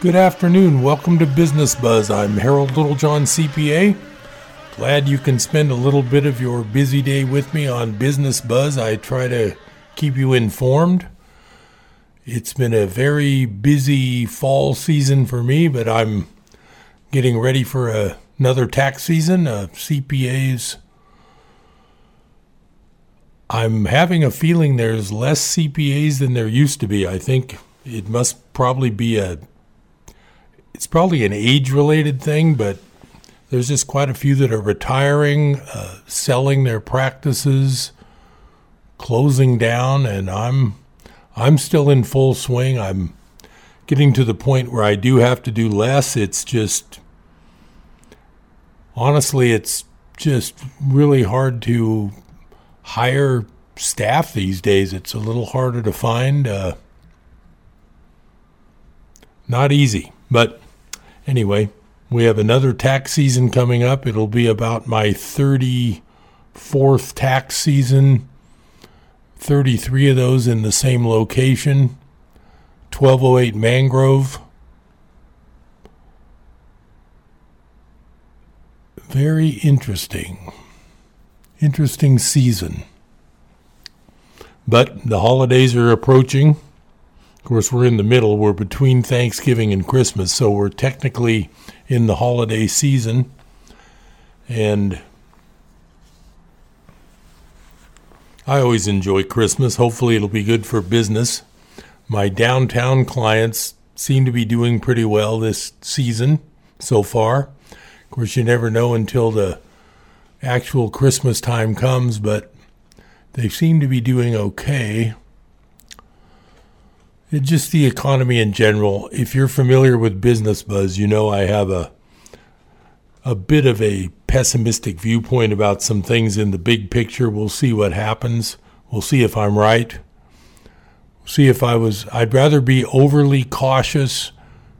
Good afternoon. Welcome to Business Buzz. I'm Harold Littlejohn, CPA. Glad you can spend a little bit of your busy day with me on Business Buzz. I try to keep you informed. It's been a very busy fall season for me, but I'm getting ready for a, another tax season. Uh, CPAs. I'm having a feeling there's less CPAs than there used to be. I think it must probably be a it's probably an age related thing, but there's just quite a few that are retiring, uh, selling their practices, closing down, and I'm I'm still in full swing. I'm getting to the point where I do have to do less. It's just honestly, it's just really hard to hire staff these days. It's a little harder to find. Uh, not easy, but Anyway, we have another tax season coming up. It'll be about my 34th tax season, 33 of those in the same location, 1208 Mangrove. Very interesting. Interesting season. But the holidays are approaching. Of course, we're in the middle. We're between Thanksgiving and Christmas, so we're technically in the holiday season. And I always enjoy Christmas. Hopefully, it'll be good for business. My downtown clients seem to be doing pretty well this season so far. Of course, you never know until the actual Christmas time comes, but they seem to be doing okay. Just the economy in general. If you're familiar with Business Buzz, you know I have a a bit of a pessimistic viewpoint about some things in the big picture. We'll see what happens. We'll see if I'm right. See if I was I'd rather be overly cautious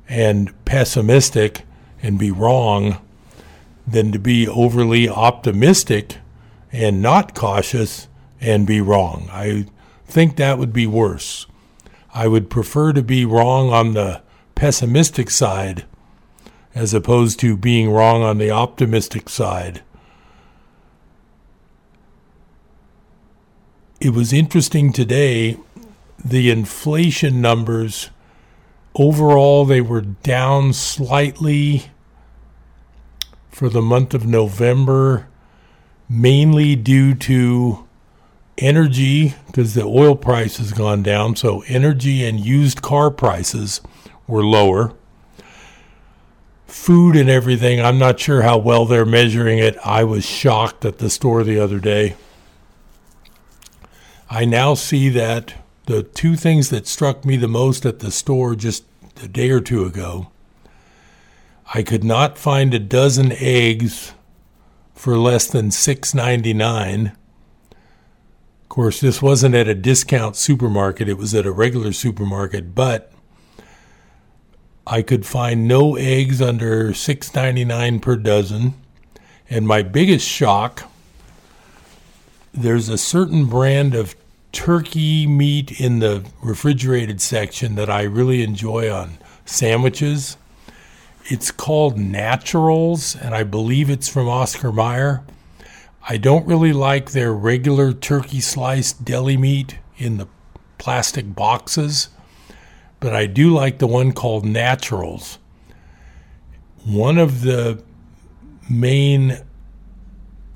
and pessimistic and be wrong than to be overly optimistic and not cautious and be wrong. I think that would be worse. I would prefer to be wrong on the pessimistic side as opposed to being wrong on the optimistic side. It was interesting today, the inflation numbers overall they were down slightly for the month of November mainly due to energy, because the oil price has gone down, so energy and used car prices were lower. Food and everything, I'm not sure how well they're measuring it. I was shocked at the store the other day. I now see that the two things that struck me the most at the store just a day or two ago I could not find a dozen eggs for less than $6.99 of course, this wasn't at a discount supermarket, it was at a regular supermarket, but I could find no eggs under $6.99 per dozen. And my biggest shock there's a certain brand of turkey meat in the refrigerated section that I really enjoy on sandwiches. It's called Naturals, and I believe it's from Oscar Mayer. I don't really like their regular turkey sliced deli meat in the plastic boxes, but I do like the one called Naturals. One of the main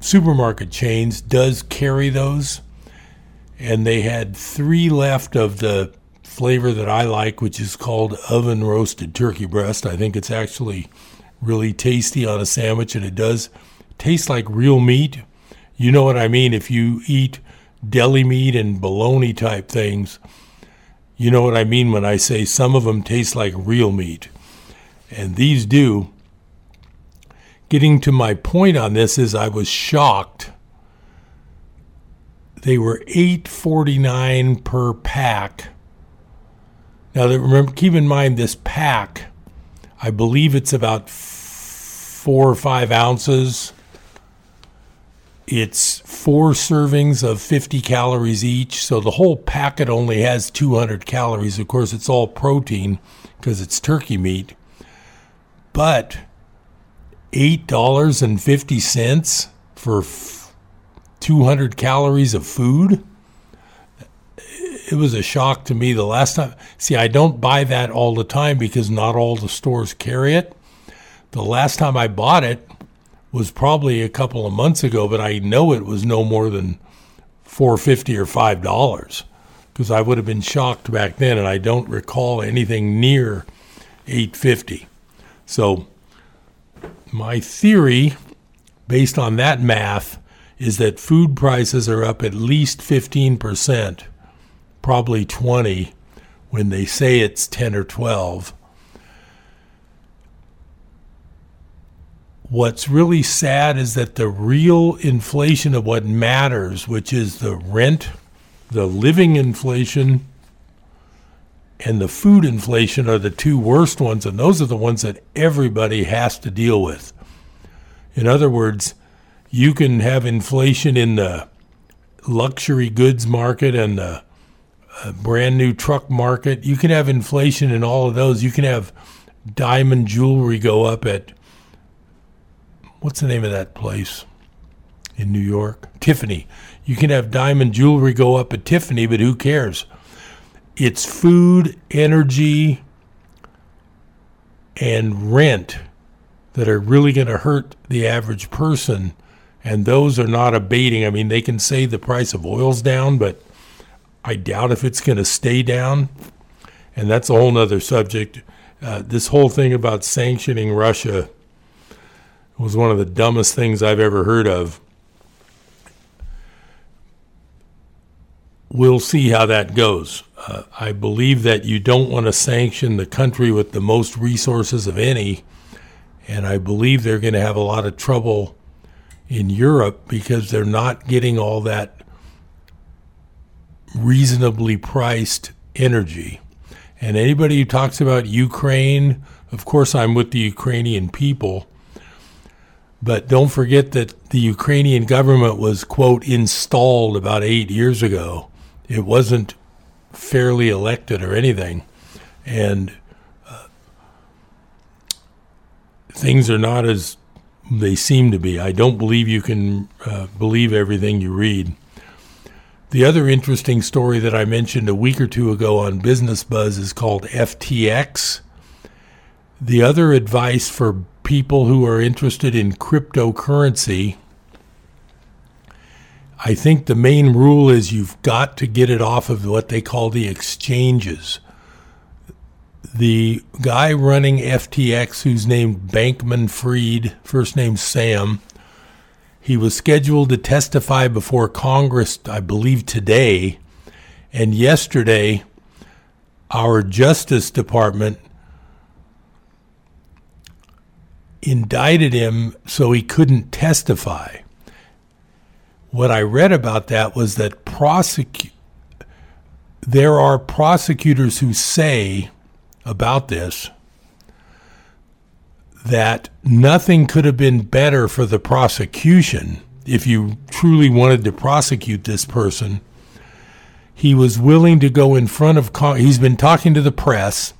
supermarket chains does carry those, and they had three left of the flavor that I like, which is called oven roasted turkey breast. I think it's actually really tasty on a sandwich, and it does taste like real meat you know what I mean? If you eat deli meat and bologna type things, you know what I mean when I say some of them taste like real meat. And these do. Getting to my point on this is I was shocked. They were 8.49 per pack. Now remember keep in mind this pack, I believe it's about 4 or 5 ounces It's four servings of 50 calories each, so the whole packet only has 200 calories. Of course, it's all protein because it's turkey meat. But $8.50 for f- 200 calories of food? It was a shock to me the last time. See, I don't buy that all the time because not all the stores carry it. The last time I bought it was probably a couple of months ago, but I know it was no more than 450 or $5 because I would have been shocked back then and I don't recall anything near 850. So my theory based on that math is that food prices are up at least 15%, probably 20 when they say it's 10 or 12. What's really sad is that the real inflation of what matters, which is the rent, the living inflation, and the food inflation are the two worst ones, and those are the ones that everybody has to deal with. In other words, you can have inflation in the luxury goods market and the uh, brand new truck market. You can have inflation in all of those. You can have diamond jewelry go up at what's the name of that place in New York? Tiffany. You can have diamond jewelry go up at Tiffany, but who cares? It's food, energy, and rent that are really going to hurt the average person. And those are not abating. I mean, they can say the price of oil's down, but I doubt if it's going to stay down. And that's a whole other subject. Uh, this whole thing about sanctioning Russia was one of the dumbest things I've ever heard of. We'll see how that goes. Uh, I believe that you don't want to sanction the country with the most resources of any, and I believe they're going to have a lot of trouble in Europe because they're not getting all that reasonably priced energy. And anybody who talks about Ukraine, of course, I'm with the Ukrainian people. But don't forget that the Ukrainian government was, quote, installed about eight years ago. It wasn't fairly elected or anything. And uh, things are not as they seem to be. I don't believe you can uh, believe everything you read. The other interesting story that I mentioned a week or two ago on Business Buzz is called FTX. The other advice for people who are interested in cryptocurrency, I think the main rule is you've got to get it off of what they call the exchanges. The guy running FTX, who's named Bankman Fried, first name Sam, he was scheduled to testify before Congress, I believe, today. And yesterday, our Justice Department indicted him so he couldn't testify. What I read about that was that prosecu- there are prosecutors who say about this that nothing could have been better for the prosecution if you truly wanted to prosecute this person. He was willing to go in front of Con- he's been talking to the press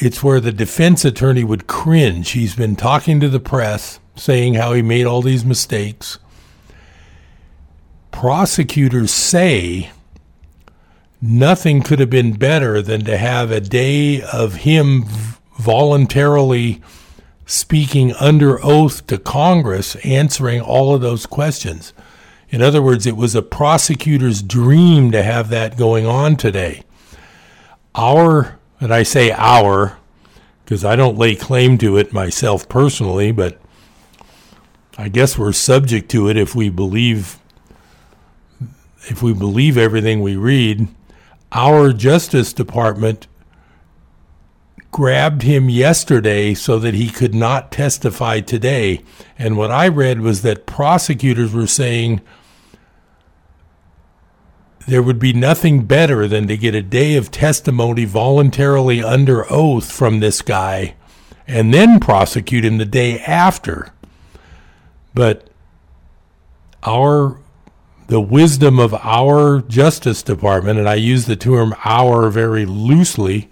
it's where the defense attorney would cringe. He's been talking to the press, saying how he made all these mistakes. Prosecutors say nothing could have been better than to have a day of him voluntarily speaking under oath to Congress, answering all of those questions. In other words, it was a prosecutor's dream to have that going on today. Our and I say our because I don't lay claim to it myself personally, but I guess we're subject to it if we believe if we believe everything we read. Our Justice Department grabbed him yesterday so that he could not testify today. And what I read was that prosecutors were saying there would be nothing better than to get a day of testimony voluntarily under oath from this guy and then prosecute him the day after. But our the wisdom of our Justice Department, and I use the term our very loosely,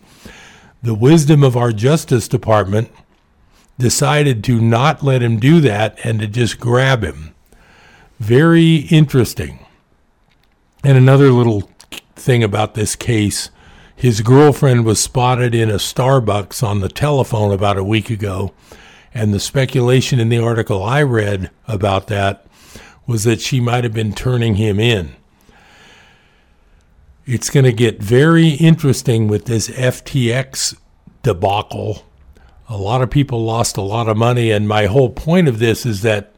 the wisdom of our Justice Department decided to not let him do that and to just grab him. Very interesting. And another little thing about this case his girlfriend was spotted in a Starbucks on the telephone about a week ago. And the speculation in the article I read about that was that she might have been turning him in. It's going to get very interesting with this FTX debacle. A lot of people lost a lot of money. And my whole point of this is that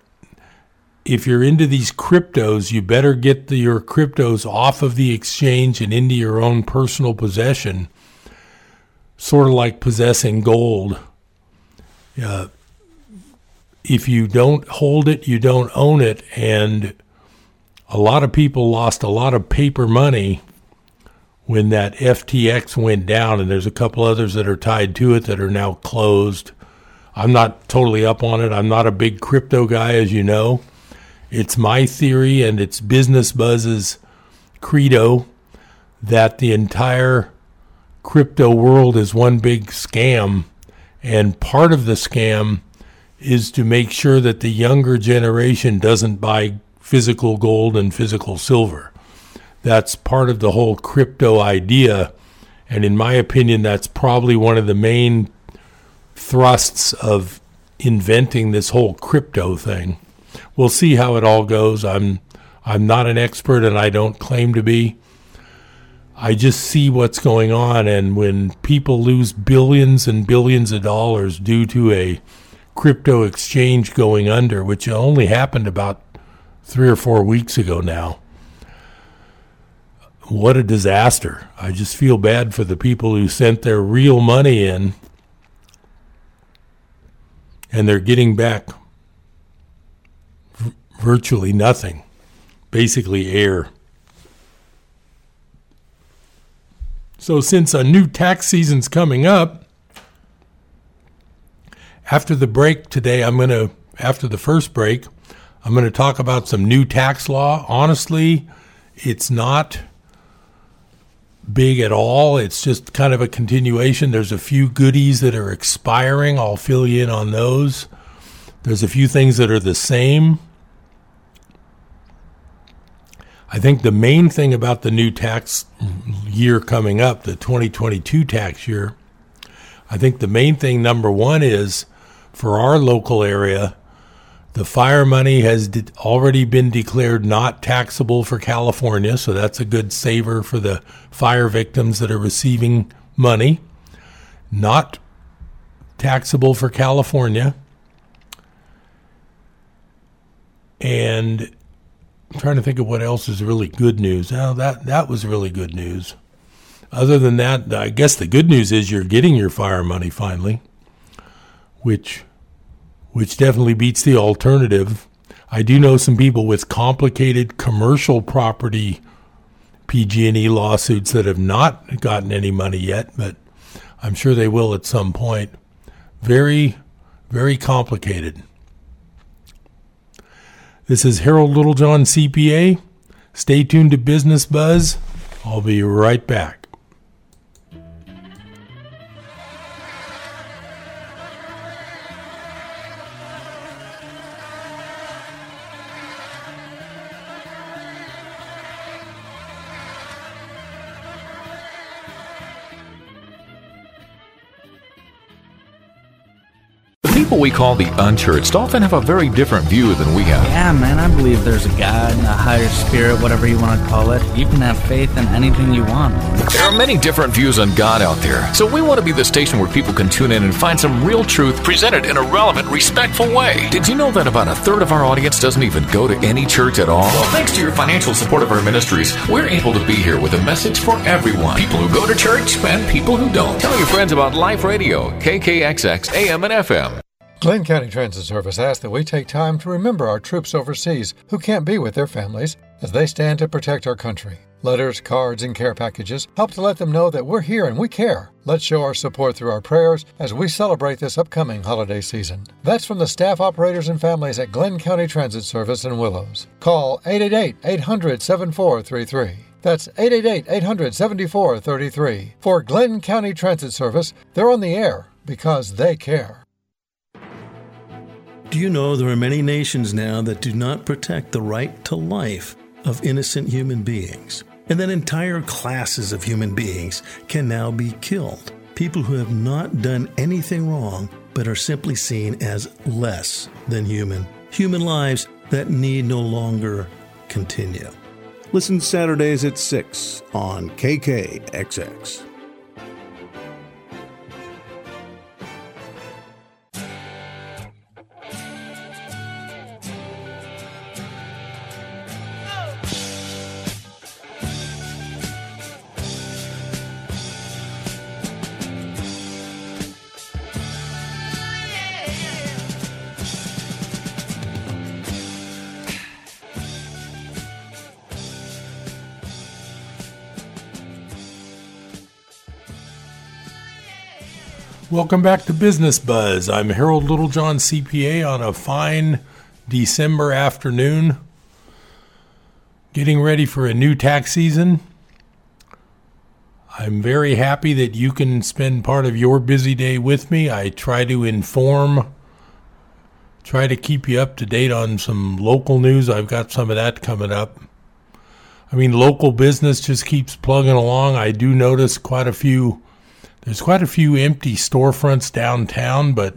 if you're into these cryptos, you better get the, your cryptos off of the exchange and into your own personal possession, sort of like possessing gold. Uh, if you don't hold it, you don't own it. And a lot of people lost a lot of paper money when that FTX went down, and there's a couple others that are tied to it that are now closed. I'm not totally up on it. I'm not a big crypto guy, as you know. It's my theory and it's Business Buzz's credo that the entire crypto world is one big scam. And part of the scam is to make sure that the younger generation doesn't buy physical gold and physical silver. That's part of the whole crypto idea. And in my opinion, that's probably one of the main thrusts of inventing this whole crypto thing we'll see how it all goes. I'm I'm not an expert and I don't claim to be. I just see what's going on and when people lose billions and billions of dollars due to a crypto exchange going under, which only happened about 3 or 4 weeks ago now. What a disaster. I just feel bad for the people who sent their real money in and they're getting back virtually nothing, basically air. So, since a new tax season's coming up, after the break today, I'm going to, after the first break, I'm going to talk about some new tax law. Honestly, it's not big at all. It's just kind of a continuation. There's a few goodies that are expiring. I'll fill you in on those. There's a few things that are the same. I think the main thing about the new tax year coming up, the 2022 tax year, I think the main thing, number one, is for our local area, the fire money has de- already been declared not taxable for California, so that's a good saver for the fire victims that are receiving money. Not taxable for California. And I'm trying to think of what else is really good news. Oh, that that was really good news. Other than that, I guess the good news is you're getting your fire money finally, which which definitely beats the alternative. I do know some people with complicated commercial property PG&E lawsuits that have not gotten any money yet, but I'm sure they will at some point. Very very complicated. This is Harold Littlejohn, CPA. Stay tuned to Business Buzz. I'll be right back. People we call the unchurched often have a very different view than we have. Yeah, man, I believe there's a God, and a higher spirit, whatever you want to call it. You can have faith in anything you want. There are many different views on God out there, so we want to be the station where people can tune in and find some real truth presented in a relevant, respectful way. Did you know that about a third of our audience doesn't even go to any church at all? Well, thanks to your financial support of our ministries, we're able to be here with a message for everyone people who go to church and people who don't. Tell your friends about Life Radio, KKXX, AM, and FM. Glenn County Transit Service asks that we take time to remember our troops overseas who can't be with their families as they stand to protect our country. Letters, cards, and care packages help to let them know that we're here and we care. Let's show our support through our prayers as we celebrate this upcoming holiday season. That's from the staff, operators, and families at Glenn County Transit Service in Willows. Call 888 800 7433. That's 888 800 7433. For Glenn County Transit Service, they're on the air because they care. Do you know there are many nations now that do not protect the right to life of innocent human beings? And that entire classes of human beings can now be killed. People who have not done anything wrong but are simply seen as less than human. Human lives that need no longer continue. Listen Saturdays at 6 on KKXX. Welcome back to Business Buzz. I'm Harold Littlejohn, CPA, on a fine December afternoon, getting ready for a new tax season. I'm very happy that you can spend part of your busy day with me. I try to inform, try to keep you up to date on some local news. I've got some of that coming up. I mean, local business just keeps plugging along. I do notice quite a few there's quite a few empty storefronts downtown, but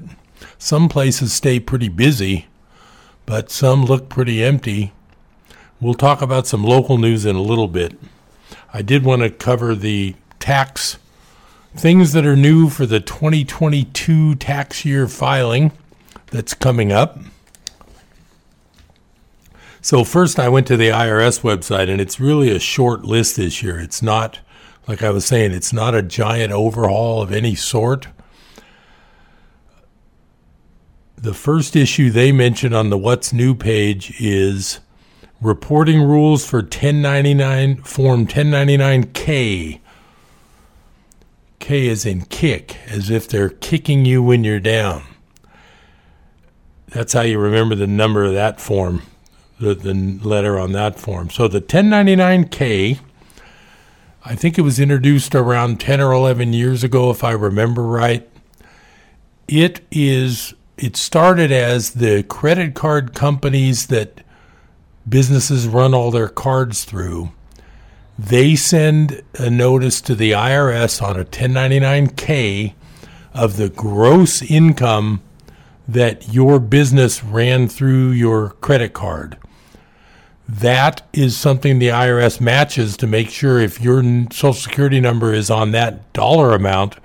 some places stay pretty busy, but some look pretty empty. We'll talk about some local news in a little bit. I did want to cover the tax things that are new for the 2022 tax year filing that's coming up. So, first, I went to the IRS website, and it's really a short list this year. It's not like I was saying, it's not a giant overhaul of any sort. The first issue they mention on the What's New page is reporting rules for 1099 form 1099K. K is in kick, as if they're kicking you when you're down. That's how you remember the number of that form, the, the letter on that form. So the 1099K I think it was introduced around 10 or 11 years ago, if I remember right. It is, it started as the credit card companies that businesses run all their cards through. They send a notice to the IRS on a 1099K of the gross income that your business ran through your credit card that is something the IRS matches to make sure if your social security number is on that dollar amount,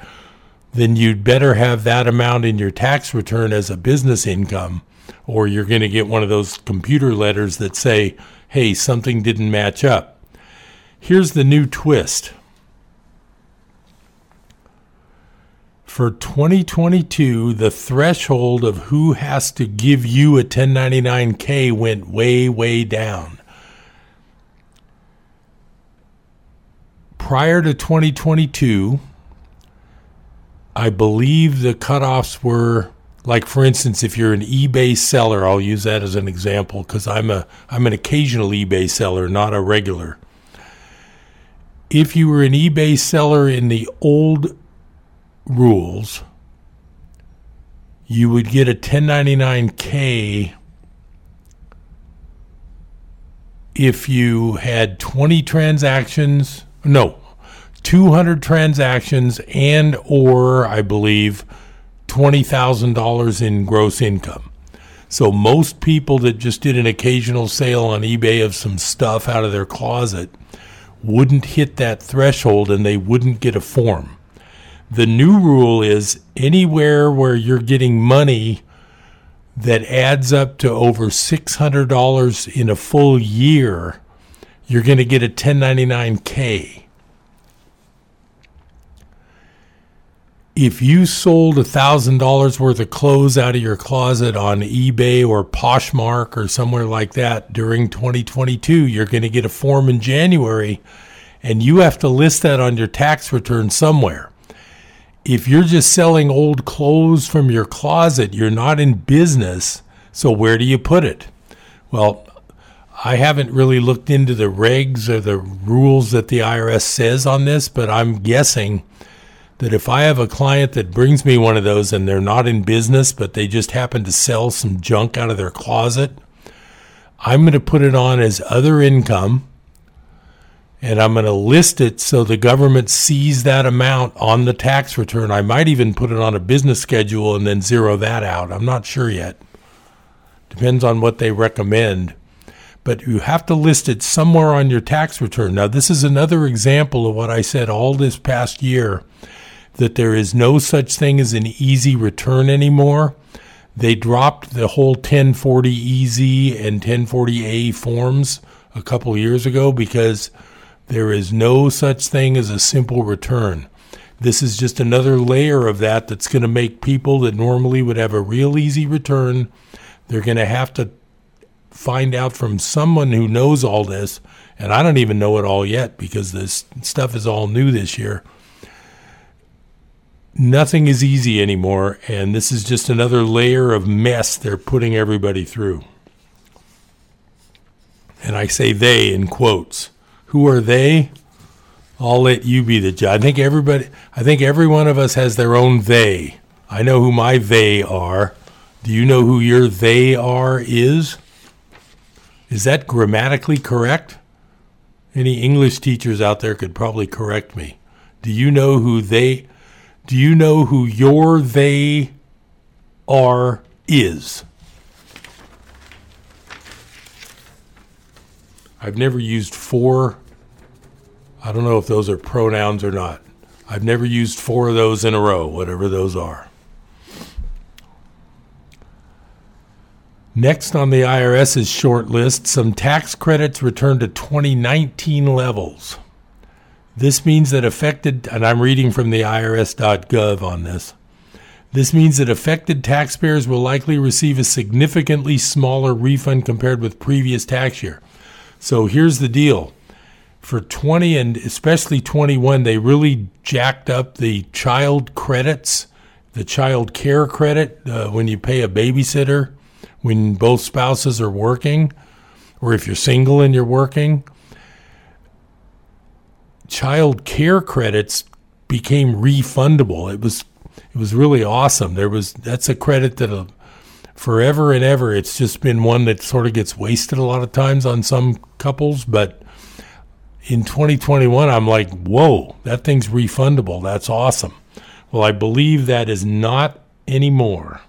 then you'd better have that amount in your tax return as a business income, or you're going to get one of those computer letters that say, hey, something didn't match up. Here's the new twist. For 2022, the threshold of who has to give you a 1099K went way, way down. Prior to 2022, I believe the cutoffs were like for instance if you're an eBay seller, I'll use that as an example cuz I'm a I'm an occasional eBay seller, not a regular. If you were an eBay seller in the old rules, you would get a 1099K if you had 20 transactions no, 200 transactions and or I believe $20,000 in gross income. So most people that just did an occasional sale on eBay of some stuff out of their closet wouldn't hit that threshold and they wouldn't get a form. The new rule is anywhere where you're getting money that adds up to over $600 in a full year you're going to get a 1099K. If you sold $1,000 worth of clothes out of your closet on eBay or Poshmark or somewhere like that during 2022, you're going to get a form in January and you have to list that on your tax return somewhere. If you're just selling old clothes from your closet, you're not in business. So where do you put it? Well, I haven't really looked into the regs or the rules that the IRS says on this, but I'm guessing that if I have a client that brings me one of those and they're not in business, but they just happen to sell some junk out of their closet, I'm going to put it on as other income and I'm going to list it so the government sees that amount on the tax return. I might even put it on a business schedule and then zero that out. I'm not sure yet. Depends on what they recommend. But you have to list it somewhere on your tax return. Now, this is another example of what I said all this past year that there is no such thing as an easy return anymore. They dropped the whole 1040 EZ and 1040A forms a couple years ago because there is no such thing as a simple return. This is just another layer of that that's going to make people that normally would have a real easy return, they're going to have to find out from someone who knows all this. And I don't even know it all yet because this stuff is all new this year nothing is easy anymore, and this is just another layer of mess they're putting everybody through. And I say they in quotes. Who are they? I'll let you be the judge. I think everybody, I think every one of us has their own they. I know who my they are. Do you know who your they are is? Is that grammatically correct? Any English teachers out there could probably correct me. Do you know who they do you know who your they are is? I've never used four. I don't know if those are pronouns or not. I've never used four of those in a row, whatever those are. Next on the IRS's short list, some tax credits returned to 2019 levels. This means that affected, and I'm reading from the IRS.gov on this. This means that affected taxpayers will likely receive a significantly smaller refund compared with previous tax year. So here's the deal. For 20 and especially 21, they really jacked up the child credits, the child care credit uh, when you pay a babysitter when both spouses are working, or if you're single and you're working child care credits became refundable. It was it was really awesome. There was that's a credit that uh, forever and ever it's just been one that sort of gets wasted a lot of times on some couples, but in 2021 I'm like, "Whoa, that thing's refundable. That's awesome." Well, I believe that is not anymore.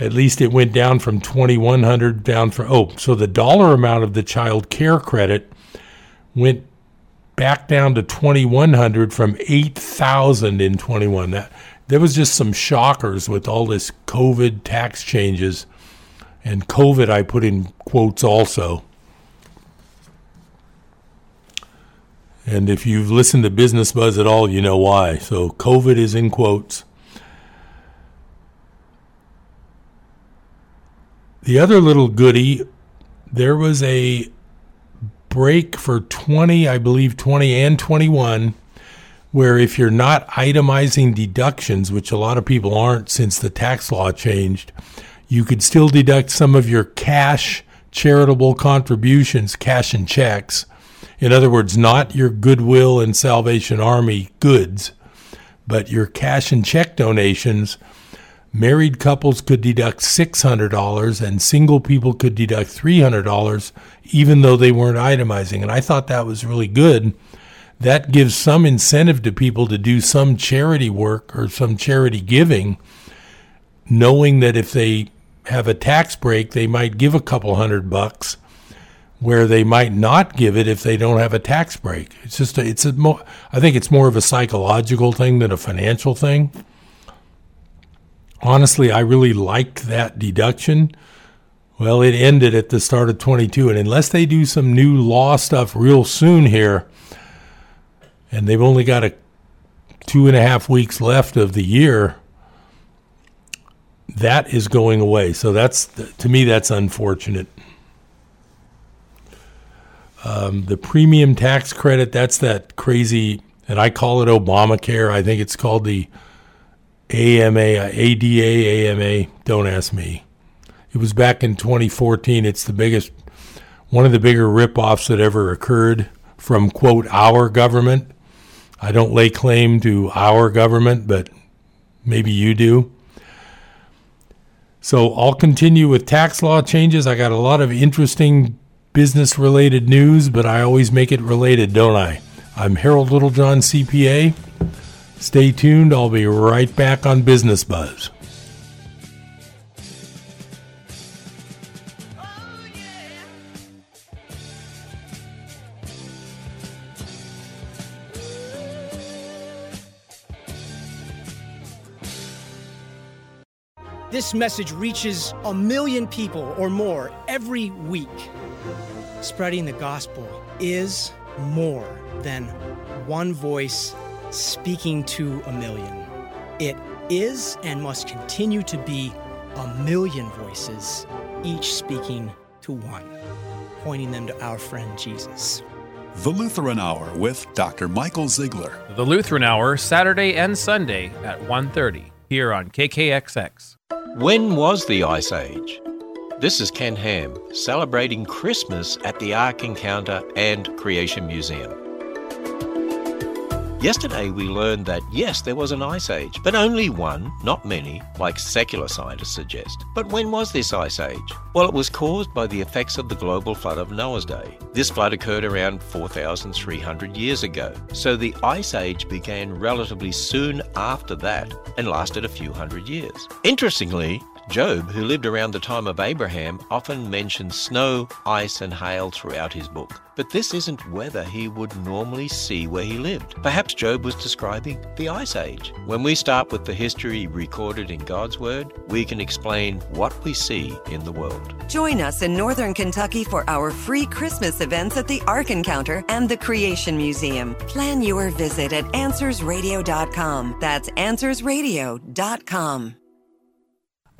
At least it went down from 2100 down from oh, so the dollar amount of the child care credit went back down to 2100 from 8000 in 21 that there was just some shockers with all this covid tax changes and covid i put in quotes also. And if you've listened to business buzz at all you know why. So covid is in quotes the other little goody there was a break for 20, I believe 20 and 21, where if you're not itemizing deductions, which a lot of people aren't since the tax law changed, you could still deduct some of your cash charitable contributions, cash and checks. In other words, not your Goodwill and Salvation Army goods, but your cash and check donations married couples could deduct $600 and single people could deduct $300 even though they weren't itemizing. And i thought that was really good. That gives some incentive to people to do some charity work or some charity giving knowing that if they have a tax break they might give a couple hundred bucks where they might not give it if they don't have a tax break. It's just a, it's a mo- i think it's more of a psychological thing than a financial thing honestly, I really liked that deduction. Well, it ended at the start of 22. And unless they do some new law stuff real soon here, and they've only got a two and a half weeks left of the year, that is going away. So that's to me that's unfortunate. Um, the premium tax credit, that's that crazy, and I call it Obamacare. I think it's called the AMA, ADA, AMA. Don't ask me. It was back in 2014. It's the biggest, one of the bigger rip-offs that ever occurred from, quote, our government. I don't lay claim to our government, but maybe you do. So I'll continue with tax law changes. I got a lot of interesting business related news, but I always make it related, don't I? I'm Harold Littlejohn, CPA. Stay tuned. I'll be right back on Business Buzz. This message reaches a million people or more every week. Spreading the gospel is more than one voice speaking to a million. It is and must continue to be a million voices, each speaking to one, pointing them to our friend Jesus. The Lutheran Hour with Dr. Michael Zeigler. The Lutheran Hour, Saturday and Sunday at 1.30 here on KKXX. When was the Ice Age? This is Ken Ham celebrating Christmas at the Ark Encounter and Creation Museum. Yesterday we learned that yes, there was an ice age, but only one, not many, like secular scientists suggest. But when was this ice age? Well, it was caused by the effects of the global flood of Noah's day. This flood occurred around 4,300 years ago, so the ice age began relatively soon after that and lasted a few hundred years. Interestingly, Job, who lived around the time of Abraham, often mentions snow, ice, and hail throughout his book. But this isn't weather he would normally see where he lived. Perhaps Job was describing the Ice Age. When we start with the history recorded in God's Word, we can explain what we see in the world. Join us in Northern Kentucky for our free Christmas events at the Ark Encounter and the Creation Museum. Plan your visit at AnswersRadio.com. That's AnswersRadio.com.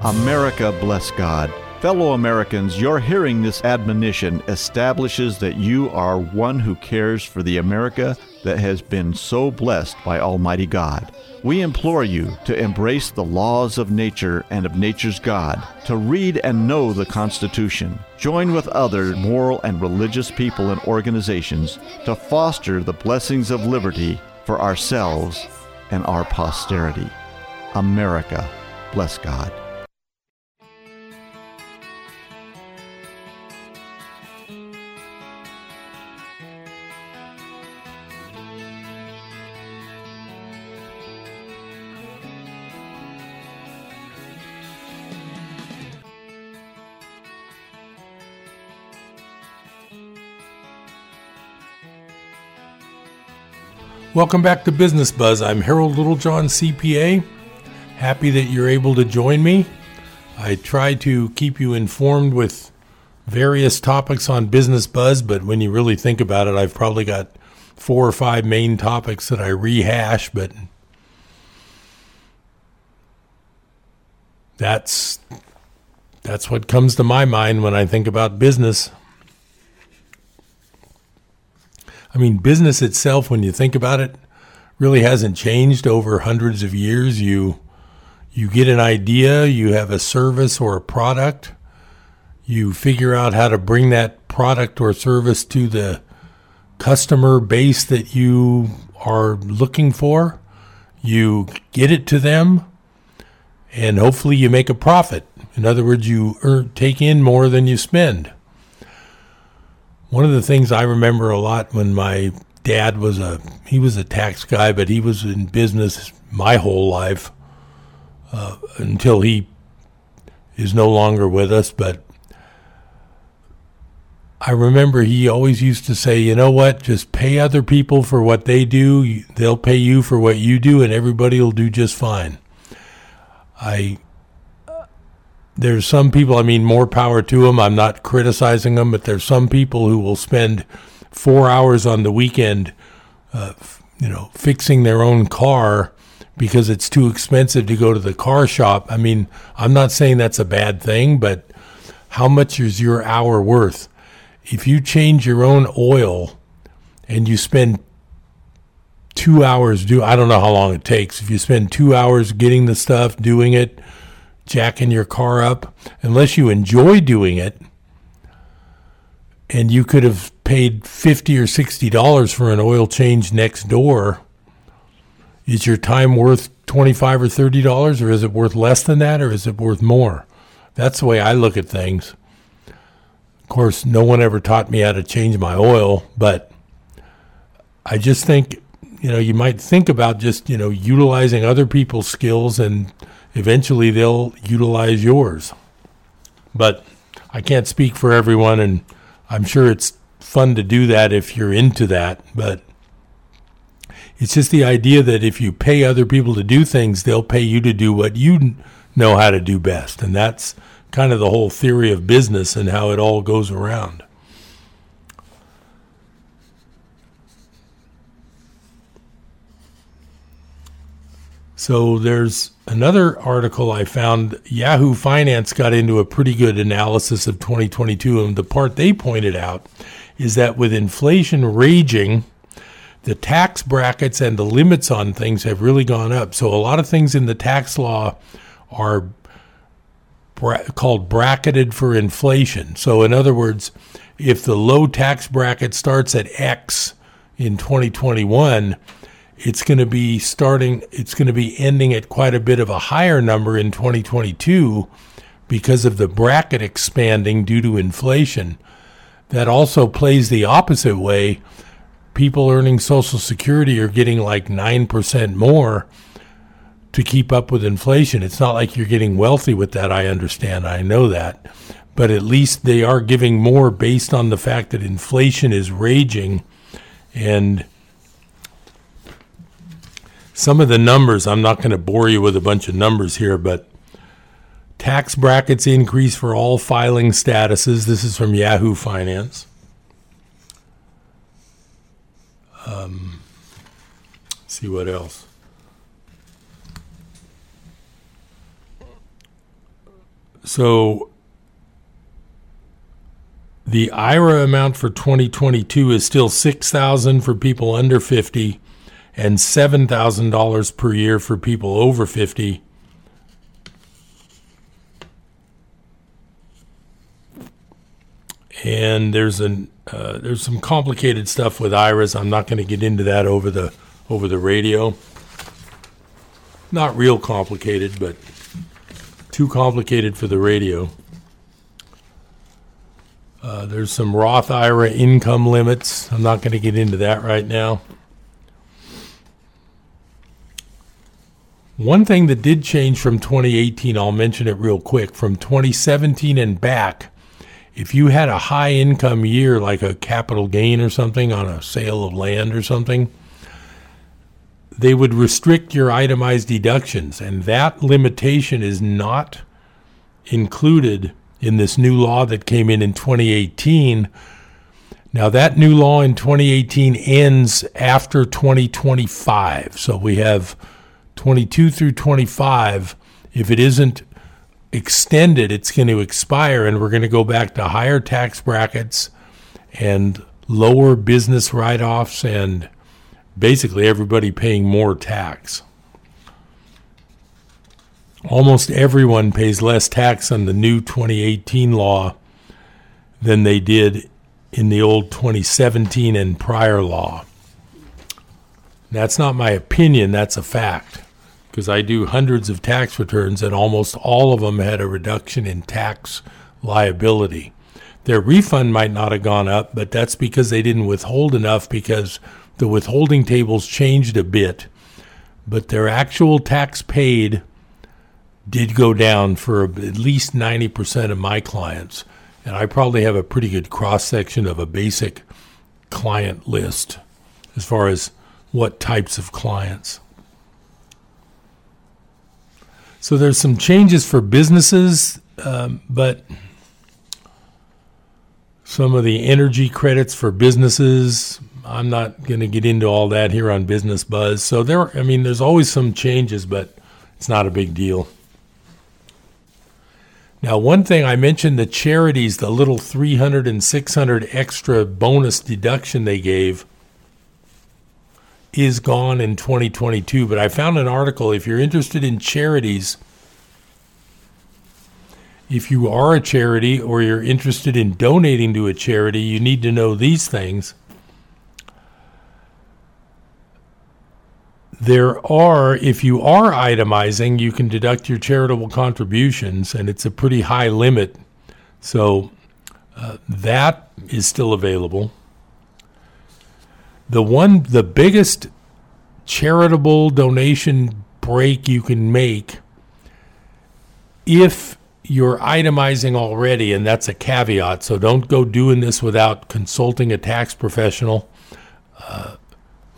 America bless God. Fellow Americans, your hearing this admonition establishes that you are one who cares for the America that has been so blessed by Almighty God. We implore you to embrace the laws of nature and of nature's God, to read and know the Constitution. Join with other moral and religious people and organizations to foster the blessings of liberty for ourselves and our posterity. America, bless God. Welcome back to Business Buzz. I'm Harold Littlejohn, CPA. Happy that you're able to join me. I try to keep you informed with various topics on Business Buzz, but when you really think about it, I've probably got four or five main topics that I rehash, but that's that's what comes to my mind when I think about business. I mean, business itself, when you think about it, really hasn't changed over hundreds of years. You you get an idea, you have a service or a product, you figure out how to bring that product or service to the customer base that you are looking for. You get it to them, and hopefully you make a profit. In other words, you earn, take in more than you spend. One of the things I remember a lot when my dad was a he was a tax guy, but he was in business my whole life uh, until he is no longer with us. But I remember he always used to say, "You know what? Just pay other people for what they do. They'll pay you for what you do, and everybody will do just fine." I there's some people, I mean, more power to them. I'm not criticizing them, but there's some people who will spend four hours on the weekend, uh, you know, fixing their own car because it's too expensive to go to the car shop. I mean, I'm not saying that's a bad thing, but how much is your hour worth? if you change your own oil and you spend two hours do I don't know how long it takes. If you spend two hours getting the stuff, doing it, jacking your car up, unless you enjoy doing it, and you could have paid fifty or sixty dollars for an oil change next door, is your time worth twenty five or thirty dollars, or is it worth less than that, or is it worth more? That's the way I look at things. Of course, no one ever taught me how to change my oil, but I just think, you know, you might think about just, you know, utilizing other people's skills and eventually they'll utilize yours. But I can't speak for everyone, and I'm sure it's fun to do that if you're into that. But it's just the idea that if you pay other people to do things, they'll pay you to do what you know how to do best. And that's kind of the whole theory of business and how it all goes around. So there's another article I found. Yahoo Finance got into a pretty good analysis of 2022, and the part they pointed out is that with inflation raging, the tax brackets and the limits on things have really gone up. So a lot of things in the tax law are bra- called bracketed for inflation. So in other words, if the low tax bracket starts at X in 2021, it's going to be starting it's going to be ending at quite a bit of a higher number in 2022 because of the bracket expanding due to inflation. That also plays the opposite way. People earning social security are getting like 9% more to keep up with inflation. It's not like you're getting wealthy with that i understand i know that. But at least they are giving more based on the fact that inflation is raging. And some of the numbers, I'm not going to bore you with a bunch of numbers here, but tax brackets increase for all filing statuses. This is from Yahoo Finance. Um, see what else. So the IRA amount for 2022 is still 6,000 for people under 50 and $7,000 per year for people over 50. And there's an uh, there's some complicated stuff with IRAs. I'm not going to get into that over the over the radio. Not real complicated, but too complicated for the radio. Uh, there's some Roth IRA income limits. I'm not going to get into that right now. One thing that did change from 2018, I'll mention it real quick. From 2017 and back, if you had a high income year, like a capital gain or something on a sale of land or something, they would restrict your itemized deductions. And that limitation is not included in this new law that came in in 2018. Now, that new law in 2018 ends after 2025. So we have 22 through 25, if it isn't extended, it's going to expire, and we're going to go back to higher tax brackets and lower business write offs, and basically everybody paying more tax. Almost everyone pays less tax on the new 2018 law than they did in the old 2017 and prior law. That's not my opinion, that's a fact because I do hundreds of tax returns, and almost all of them had a reduction in tax liability. Their refund might not have gone up, but that's because they didn't withhold enough because the withholding tables changed a bit. But their actual tax paid did go down for at least 90% of my clients. And I probably have a pretty good cross section of a basic client list as far as what types of clients. So there's some changes for businesses, um, but some of the energy credits for businesses. I'm not going to get into all that here on Business Buzz. So there, I mean, there's always some changes, but it's not a big deal. Now, one thing I mentioned the charities, the little 300 and 600 extra bonus deduction they gave is gone in 2022. But I found an article if you're interested in charities, if you are a charity or you're interested in donating to a charity, you need to know these things. There are, if you are itemizing, you can deduct your charitable contributions, and it's a pretty high limit. So uh, that is still available. The one, the biggest charitable donation break you can make if you're itemizing already, and that's a caveat, so don't go doing this without consulting a tax professional uh,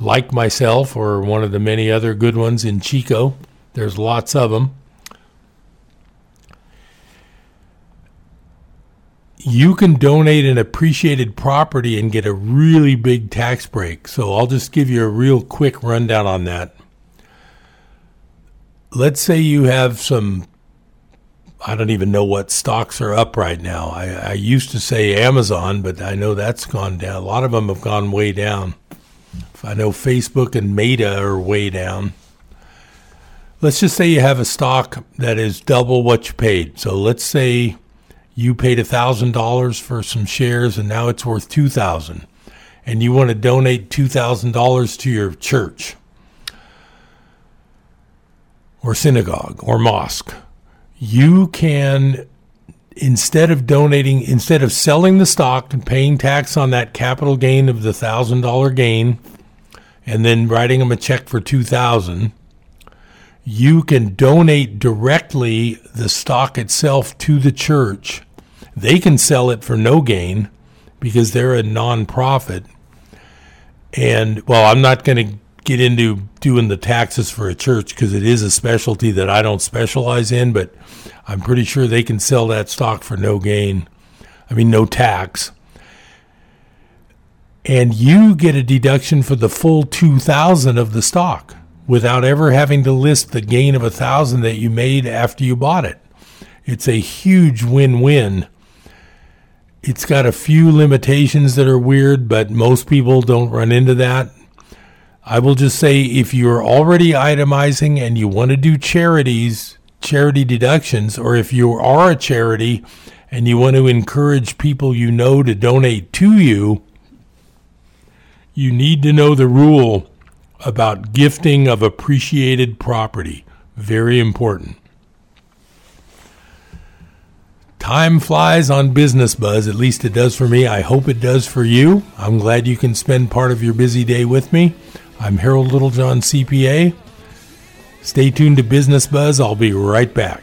like myself or one of the many other good ones in Chico. There's lots of them. You can donate an appreciated property and get a really big tax break. So I'll just give you a real quick rundown on that. Let's say you have some I don't even know what stocks are up right now. I, I, used to say Amazon, but I know that's gone down. A lot of them have gone way down. I know Facebook and Meta are way down. Let's just say you have a stock that is double what you paid. So let's say you paid $1,000 for some shares and now it's worth 2000 and you want to donate $2,000 to your church or synagogue or mosque you can instead of donating instead of selling the stock and paying tax on that capital gain of the thousand dollar gain and then writing them a check for 2000 you can donate directly the stock itself to the church they can sell it for no gain because they're a nonprofit and well i'm not going to get into doing the taxes for a church because it is a specialty that I don't specialize in, but I'm pretty sure they can sell that stock for no gain. I mean, no tax. And you get a deduction for the full 2000 of the stock without ever having to list the gain of a 1000 that you made after you bought it. It's a huge win-win. It's got a few limitations that are weird, but most people don't run into that. I will just say if you're already itemizing and you want to do charities, charity deductions, or if you are a charity and you want to encourage people you know to donate to you, you need to know the rule about gifting of appreciated property. Very important. Time flies on Business Buzz, at least it does for me. I hope it does for you. I'm glad you can spend part of your busy day with me. I'm Harold Littlejohn, CPA. Stay tuned to Business Buzz. I'll be right back.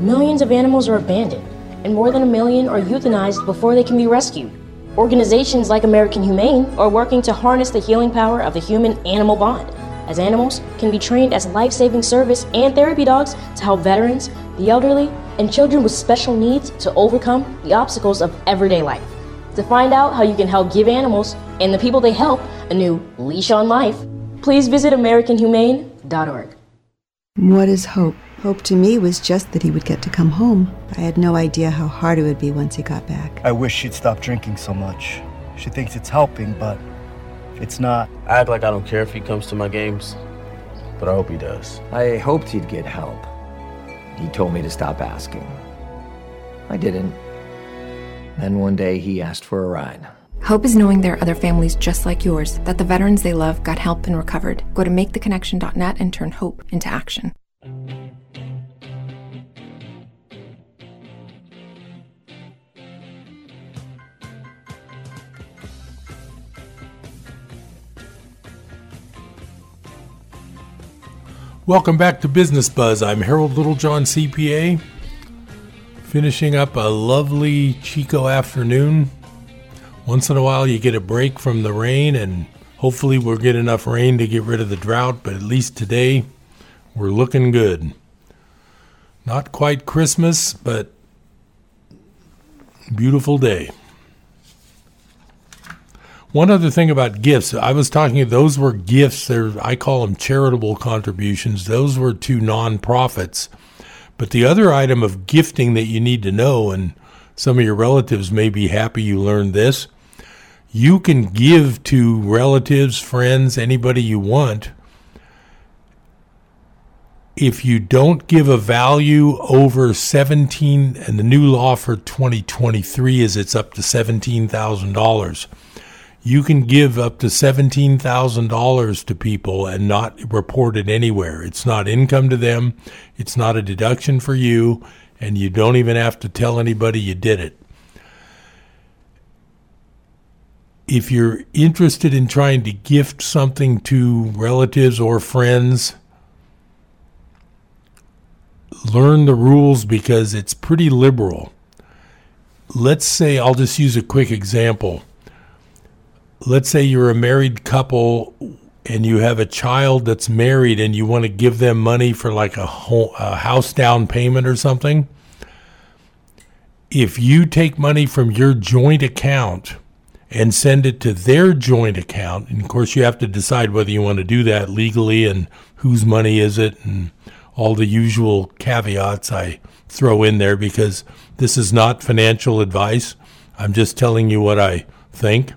millions of animals are abandoned, and more than a million are euthanized before they can be rescued. Organizations like American Humane are working to harness the healing power of the human animal bond, as animals can be trained as life saving service and therapy dogs to help veterans, the elderly, and children with special needs to overcome the obstacles of everyday life. To find out how you can help give animals and the people they help a new leash on life, please visit AmericanHumane.org. What is hope? Hope to me was just that he would get to come home. I had no idea how hard it would be once he got back. I wish she'd stop drinking so much. She thinks it's helping, but it's not. I act like I don't care if he comes to my games, but I hope he does. I hoped he'd get help. He told me to stop asking. I didn't. Then one day he asked for a ride. Hope is knowing there are other families just like yours, that the veterans they love got help and recovered. Go to maketheconnection.net and turn hope into action. Welcome back to Business Buzz. I'm Harold Littlejohn, CPA, finishing up a lovely Chico afternoon. Once in a while, you get a break from the rain, and hopefully, we'll get enough rain to get rid of the drought, but at least today, we're looking good. Not quite Christmas, but beautiful day. One other thing about gifts, I was talking, those were gifts. I call them charitable contributions. Those were to nonprofits. But the other item of gifting that you need to know, and some of your relatives may be happy you learned this, you can give to relatives, friends, anybody you want. If you don't give a value over 17, and the new law for 2023 is it's up to $17,000 you can give up to $17,000 to people and not report it anywhere. It's not income to them, it's not a deduction for you, and you don't even have to tell anybody you did it. If you're interested in trying to gift something to relatives or friends, learn the rules because it's pretty liberal. Let's say, I'll just use a quick example let's say you're a married couple and you have a child that's married and you want to give them money for like a, home, a house down payment or something, if you take money from your joint account and send it to their joint account, and of course you have to decide whether you want to do that legally and whose money is it and all the usual caveats I throw in there because this is not financial advice. I'm just telling you what I think.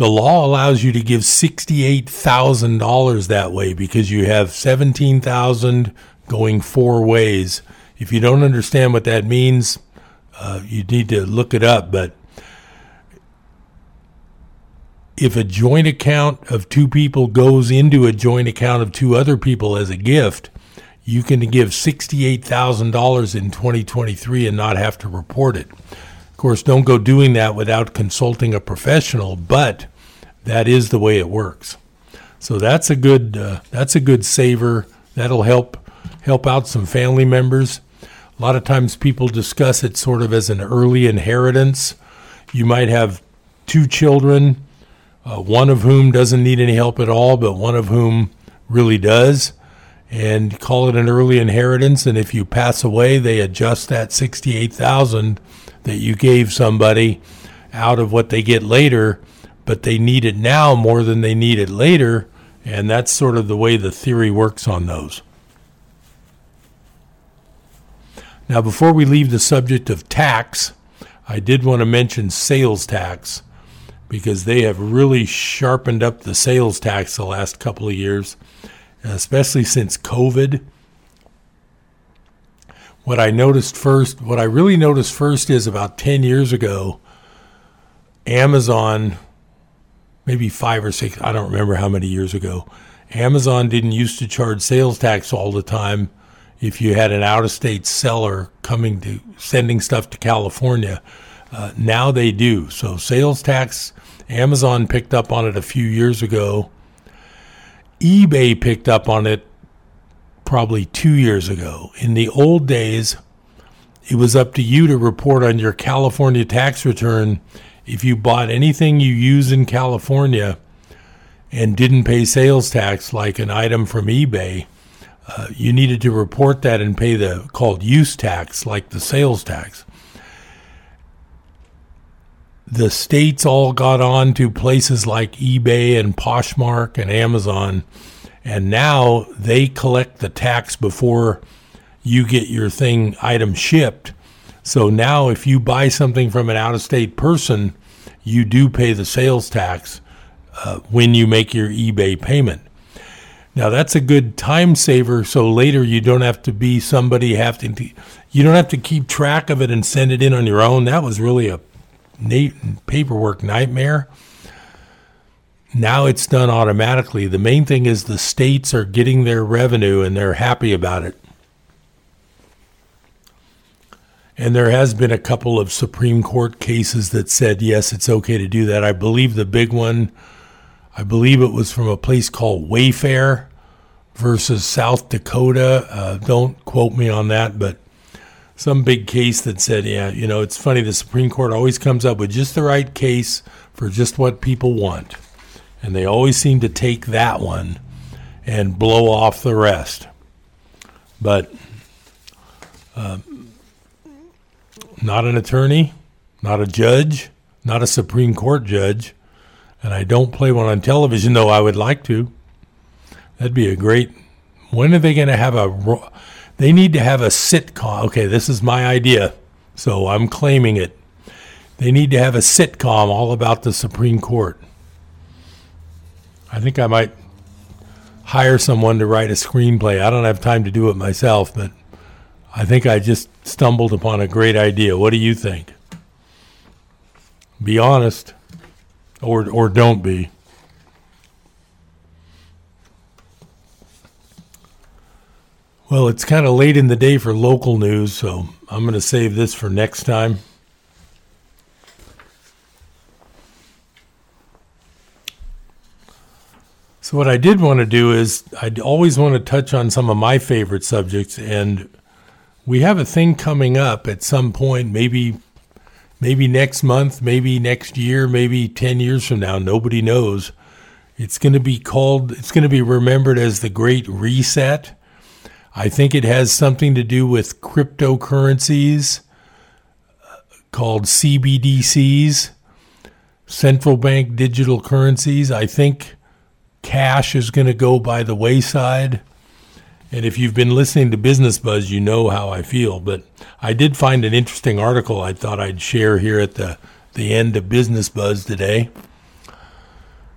The law allows you to give $68,000 that way because you have 17,000 going four ways. If you don't understand what that means, uh, you need to look it up. But if a joint account of two people goes into a joint account of two other people as a gift, you can give $68,000 in 2023 and not have to report it. Course, don't go doing that without consulting a professional, but that is the way it works. So that's a good uh, that's a good saver. That'll help help out some family members. A lot of times people discuss it sort of as an early inheritance. You might have two children, uh, one of whom doesn't need any help at all, but one of whom really does, and call it an early inheritance. And if you pass away, they adjust that sixty-eight thousand that you gave somebody out of what they get later but they need it now more than they need it later. And that's sort of the way the theory works on those. Now, before we leave the subject of tax, I did want to mention sales tax because they have really sharpened up the sales tax the last couple of years, especially since COVID. What I noticed first, what I really noticed first is about 10 years ago, Amazon maybe five or six, I don't remember how many years ago. Amazon didn't used to charge sales tax all the time if you had an out of state seller coming to sending stuff to California. Uh, now they do. So sales tax, Amazon picked up on it a few years ago. eBay picked up on it probably two years ago. In the old days, it was up to you to report on your California tax return if you bought anything you use in California and didn't pay sales tax, like an item from eBay, uh, you needed to report that and pay the called use tax, like the sales tax. The states all got on to places like eBay and Poshmark and Amazon, and now they collect the tax before you get your thing item shipped. So now, if you buy something from an out of state person, you do pay the sales tax uh, when you make your eBay payment. Now that's a good time saver. So later you don't have to be somebody having to, you don't have to keep track of it and send it in on your own. That was really a paperwork nightmare. Now it's done automatically. The main thing is the states are getting their revenue and they're happy about it. And there has been a couple of Supreme Court cases that said, yes, it's okay to do that. I believe the big one, I believe it was from a place called Wayfair versus South Dakota. Uh, don't quote me on that, but some big case that said, yeah, you know, it's funny. The Supreme Court always comes up with just the right case for just what people want. And they always seem to take that one and blow off the rest. But uh, not an attorney, not a judge, not a Supreme Court judge, and I don't play one on television, though I would like to. That'd be a great. When are they going to have a? They need to have a sitcom. Okay, this is my idea, so I'm claiming it. They need to have a sitcom all about the Supreme Court. I think I might hire someone to write a screenplay. I don't have time to do it myself, but I think I just stumbled upon a great idea. What do you think? Be honest, or or don't be. Well, it's kind of late in the day for local news, so I'm going to save this for next time. So, what I did want to do is, I'd always want to touch on some of my favorite subjects, and we have a thing coming up at some point, maybe maybe next month, maybe next year, maybe 10 years from now, nobody knows. It's going to be called it's going to be remembered as the Great Reset. I think it has something to do with cryptocurrencies uh, called CBDCs, central bank digital currencies. I think cash is going to go by the wayside. And if you've been listening to Business Buzz, you know how I feel. But I did find an interesting article I thought I'd share here at the, the end of Business Buzz today.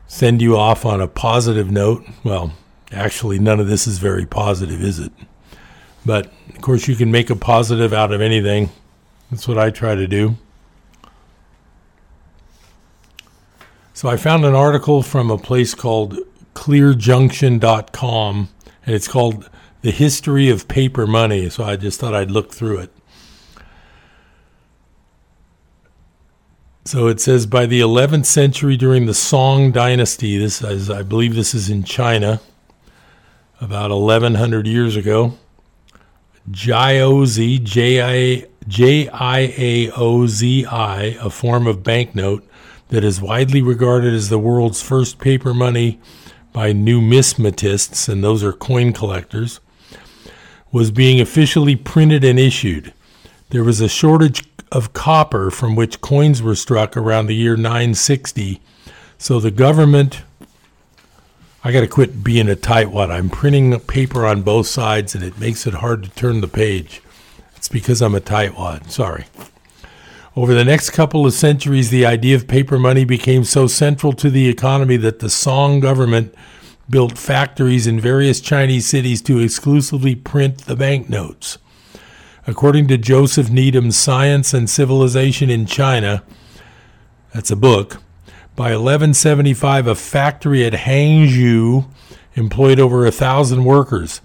Send you off on a positive note. Well, actually, none of this is very positive, is it? But of course, you can make a positive out of anything. That's what I try to do. So I found an article from a place called clearjunction.com, and it's called The History of Paper Money. So I just thought I'd look through it. So it says by the 11th century during the Song dynasty, this is, I believe this is in China, about 1100 years ago. Jiaozi, J I A O Z I, a form of banknote that is widely regarded as the world's first paper money by numismatists, and those are coin collectors, was being officially printed and issued. There was a shortage of copper from which coins were struck around the year 960, so the government. I got to quit being a tightwad. I'm printing paper on both sides and it makes it hard to turn the page. It's because I'm a tightwad. Sorry. Over the next couple of centuries, the idea of paper money became so central to the economy that the Song government built factories in various Chinese cities to exclusively print the banknotes. According to Joseph Needham's Science and Civilization in China, that's a book, by 1175, a factory at Hangzhou employed over a thousand workers,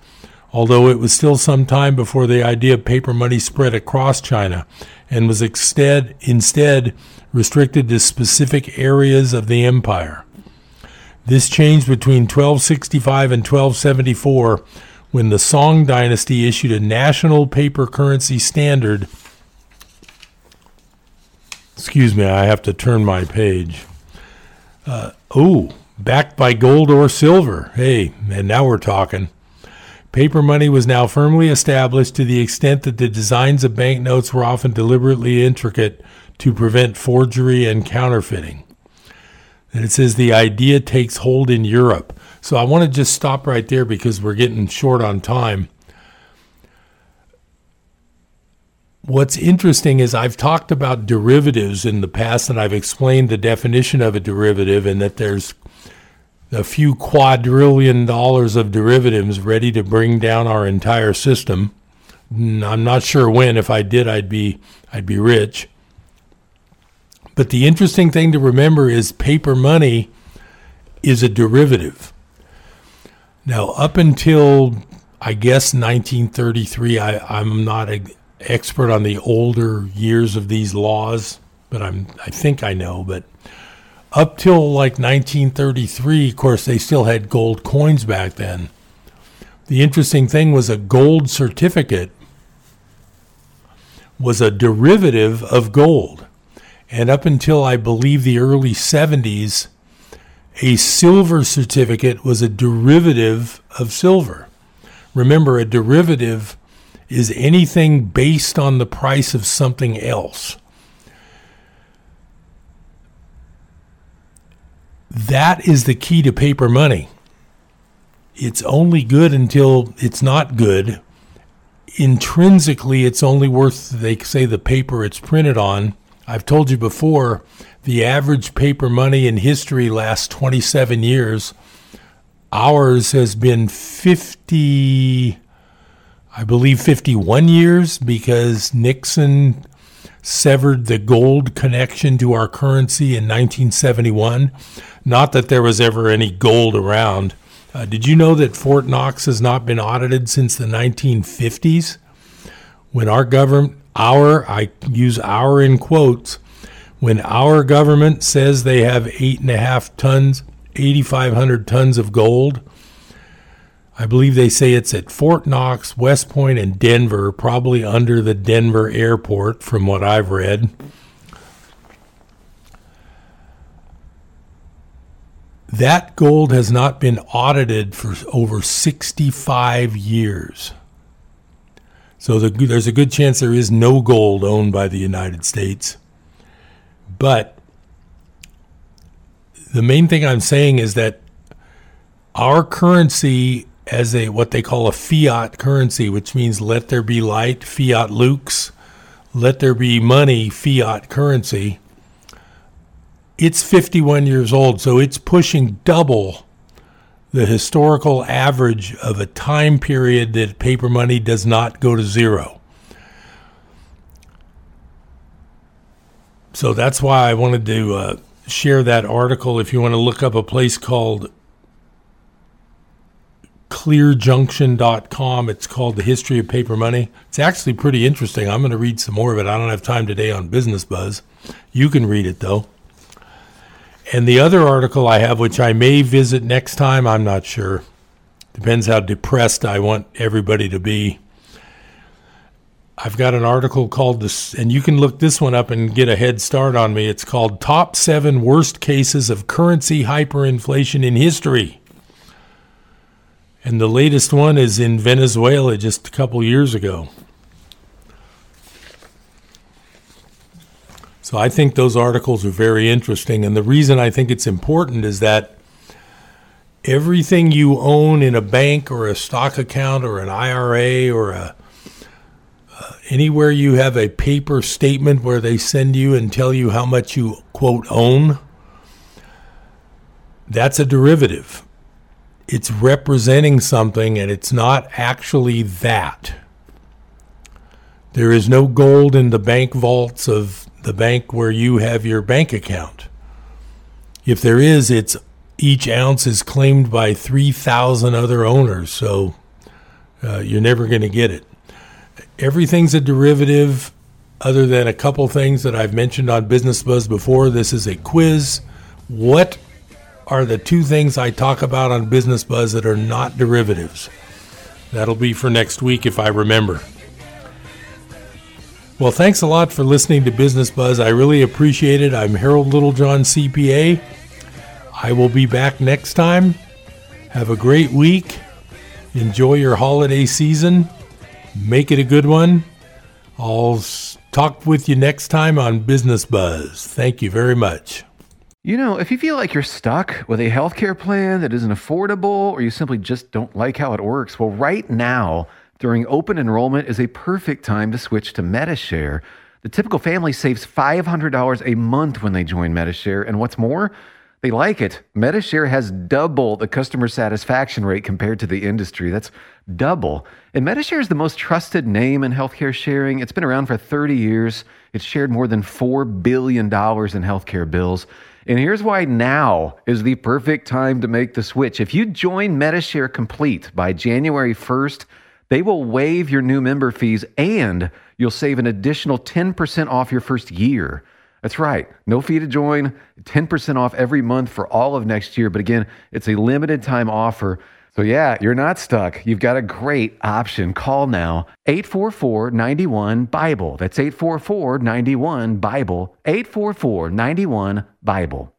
although it was still some time before the idea of paper money spread across China and was instead, instead restricted to specific areas of the empire. This changed between 1265 and 1274 when the Song dynasty issued a national paper currency standard. Excuse me, I have to turn my page. Uh, oh, backed by gold or silver. Hey, and now we're talking. Paper money was now firmly established to the extent that the designs of banknotes were often deliberately intricate to prevent forgery and counterfeiting. And it says the idea takes hold in Europe. So I want to just stop right there because we're getting short on time. What's interesting is I've talked about derivatives in the past and I've explained the definition of a derivative and that there's a few quadrillion dollars of derivatives ready to bring down our entire system. Mm, I'm not sure when. If I did, I'd be I'd be rich. But the interesting thing to remember is paper money is a derivative. Now, up until I guess 1933, I, I'm not an expert on the older years of these laws, but I'm I think I know. But up till like 1933, of course, they still had gold coins back then. The interesting thing was a gold certificate was a derivative of gold. And up until I believe the early 70s, a silver certificate was a derivative of silver. Remember, a derivative is anything based on the price of something else. That is the key to paper money. It's only good until it's not good. Intrinsically, it's only worth, they say, the paper it's printed on. I've told you before, the average paper money in history lasts 27 years. Ours has been 50, I believe 51 years because Nixon severed the gold connection to our currency in 1971. Not that there was ever any gold around. Uh, did you know that Fort Knox has not been audited since the 1950s? When our government, our, I use our in quotes, when our government says they have eight and a half tons, 8,500 tons of gold, I believe they say it's at Fort Knox, West Point, and Denver, probably under the Denver airport, from what I've read. That gold has not been audited for over 65 years. So the, there's a good chance there is no gold owned by the United States. But the main thing I'm saying is that our currency as a what they call a fiat currency, which means let there be light, fiat lux, let there be money, fiat currency it's 51 years old, so it's pushing double the historical average of a time period that paper money does not go to zero. So that's why I wanted to uh, share that article. If you want to look up a place called clearjunction.com, it's called The History of Paper Money. It's actually pretty interesting. I'm going to read some more of it. I don't have time today on Business Buzz. You can read it, though. And the other article I have, which I may visit next time, I'm not sure. Depends how depressed I want everybody to be. I've got an article called this, and you can look this one up and get a head start on me. It's called Top Seven Worst Cases of Currency Hyperinflation in History. And the latest one is in Venezuela just a couple years ago. So I think those articles are very interesting. And the reason I think it's important is that everything you own in a bank or a stock account or an IRA or a uh, anywhere you have a paper statement where they send you and tell you how much you quote own that's a derivative it's representing something and it's not actually that there is no gold in the bank vaults of the bank where you have your bank account. If there is, it's each ounce is claimed by 3,000 other owners, so uh, you're never going to get it. Everything's a derivative, other than a couple things that I've mentioned on Business Buzz before. This is a quiz. What are the two things I talk about on Business Buzz that are not derivatives? That'll be for next week if I remember. Well, thanks a lot for listening to Business Buzz. I really appreciate it. I'm Harold Littlejohn, CPA. I will be back next time. Have a great week. Enjoy your holiday season. Make it a good one. I'll talk with you next time on Business Buzz. Thank you very much. You know, if you feel like you're stuck with a healthcare plan that isn't affordable or you simply just don't like how it works, well, right now, during open enrollment is a perfect time to switch to Medi-Share. The typical family saves $500 a month when they join Medi-Share, and what's more, They like it. Medishare has double the customer satisfaction rate compared to the industry. That's double. And Medishare is the most trusted name in healthcare sharing. It's been around for 30 years. It's shared more than $4 billion in healthcare bills. And here's why now is the perfect time to make the switch. If you join Medishare Complete by January 1st, they will waive your new member fees and you'll save an additional 10% off your first year. That's right. No fee to join, 10% off every month for all of next year. But again, it's a limited time offer. So, yeah, you're not stuck. You've got a great option. Call now 844 91 Bible. That's 844 91 Bible. 844 91 Bible.